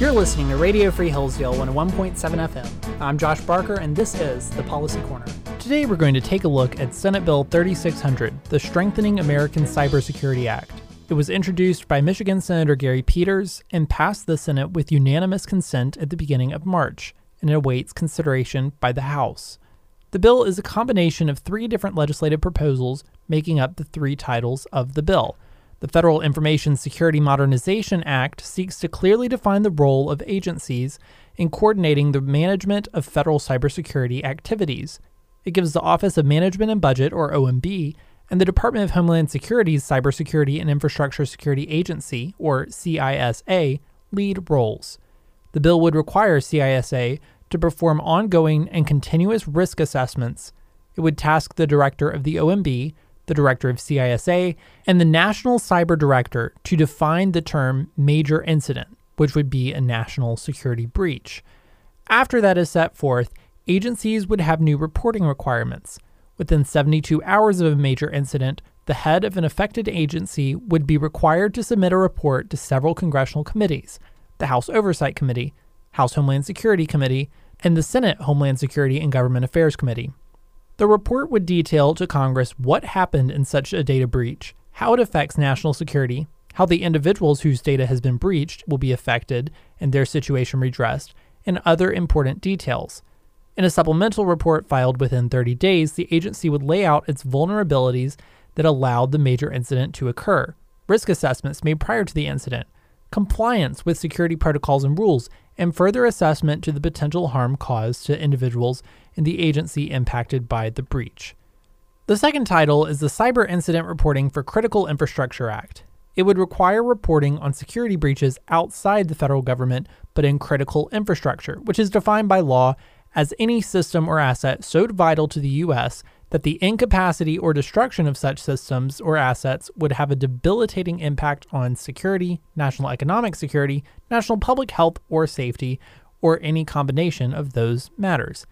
You're listening to Radio Free Hillsdale 101.7 FM. I'm Josh Barker, and this is the Policy Corner. Today, we're going to take a look at Senate Bill 3600, the Strengthening American Cybersecurity Act. It was introduced by Michigan Senator Gary Peters and passed the Senate with unanimous consent at the beginning of March, and it awaits consideration by the House. The bill is a combination of three different legislative proposals making up the three titles of the bill. The Federal Information Security Modernization Act seeks to clearly define the role of agencies in coordinating the management of federal cybersecurity activities. It gives the Office of Management and Budget, or OMB, and the Department of Homeland Security's Cybersecurity and Infrastructure Security Agency, or CISA, lead roles. The bill would require CISA to perform ongoing and continuous risk assessments. It would task the director of the OMB the director of CISA, and the National Cyber Director to define the term major incident, which would be a national security breach. After that is set forth, agencies would have new reporting requirements. Within 72 hours of a major incident, the head of an affected agency would be required to submit a report to several congressional committees the House Oversight Committee, House Homeland Security Committee, and the Senate Homeland Security and Government Affairs Committee. The report would detail to Congress what happened in such a data breach, how it affects national security, how the individuals whose data has been breached will be affected and their situation redressed, and other important details. In a supplemental report filed within 30 days, the agency would lay out its vulnerabilities that allowed the major incident to occur, risk assessments made prior to the incident, compliance with security protocols and rules, and further assessment to the potential harm caused to individuals in the agency impacted by the breach. The second title is the Cyber Incident Reporting for Critical Infrastructure Act. It would require reporting on security breaches outside the federal government but in critical infrastructure, which is defined by law as any system or asset so vital to the U.S. that the incapacity or destruction of such systems or assets would have a debilitating impact on security, national economic security, national public health or safety, or any combination of those matters.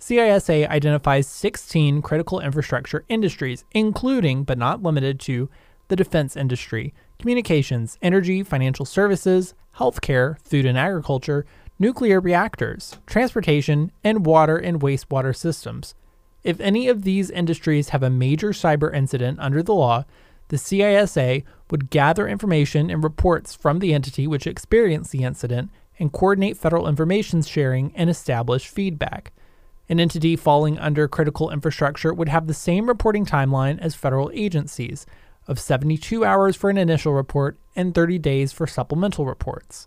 CISA identifies 16 critical infrastructure industries, including but not limited to the defense industry, communications, energy, financial services, healthcare, food and agriculture, nuclear reactors, transportation, and water and wastewater systems. If any of these industries have a major cyber incident under the law, the CISA would gather information and reports from the entity which experienced the incident and coordinate federal information sharing and establish feedback. An entity falling under critical infrastructure would have the same reporting timeline as federal agencies of 72 hours for an initial report and 30 days for supplemental reports.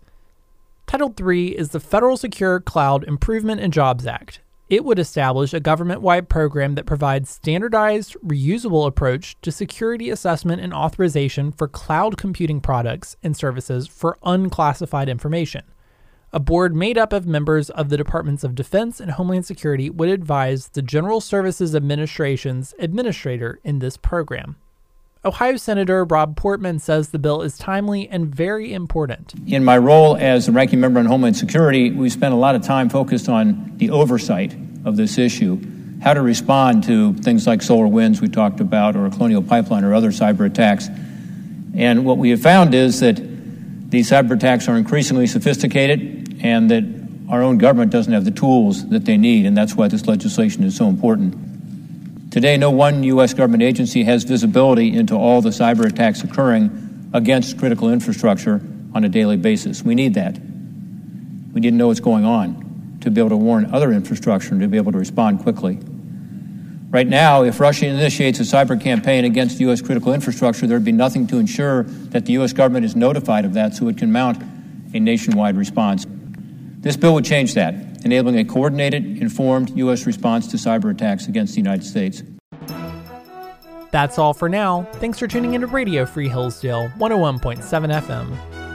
Title III is the Federal Secure Cloud Improvement and Jobs Act. It would establish a government wide program that provides standardized, reusable approach to security assessment and authorization for cloud computing products and services for unclassified information. A board made up of members of the Departments of Defense and Homeland Security would advise the General Services Administration's administrator in this program. Ohio Senator Rob Portman says the bill is timely and very important. In my role as the ranking member on Homeland Security, we spent a lot of time focused on the oversight of this issue, how to respond to things like SolarWinds we talked about, or a Colonial Pipeline, or other cyber attacks. And what we have found is that these cyber attacks are increasingly sophisticated and that our own government doesn't have the tools that they need, and that's why this legislation is so important. Today, no one U.S. government agency has visibility into all the cyber attacks occurring against critical infrastructure on a daily basis. We need that. We need to know what's going on to be able to warn other infrastructure and to be able to respond quickly. Right now, if Russia initiates a cyber campaign against U.S. critical infrastructure, there would be nothing to ensure that the U.S. government is notified of that so it can mount a nationwide response. This bill would change that, enabling a coordinated, informed U.S. response to cyber attacks against the United States. That's all for now. Thanks for tuning into Radio Free Hillsdale 101.7 FM.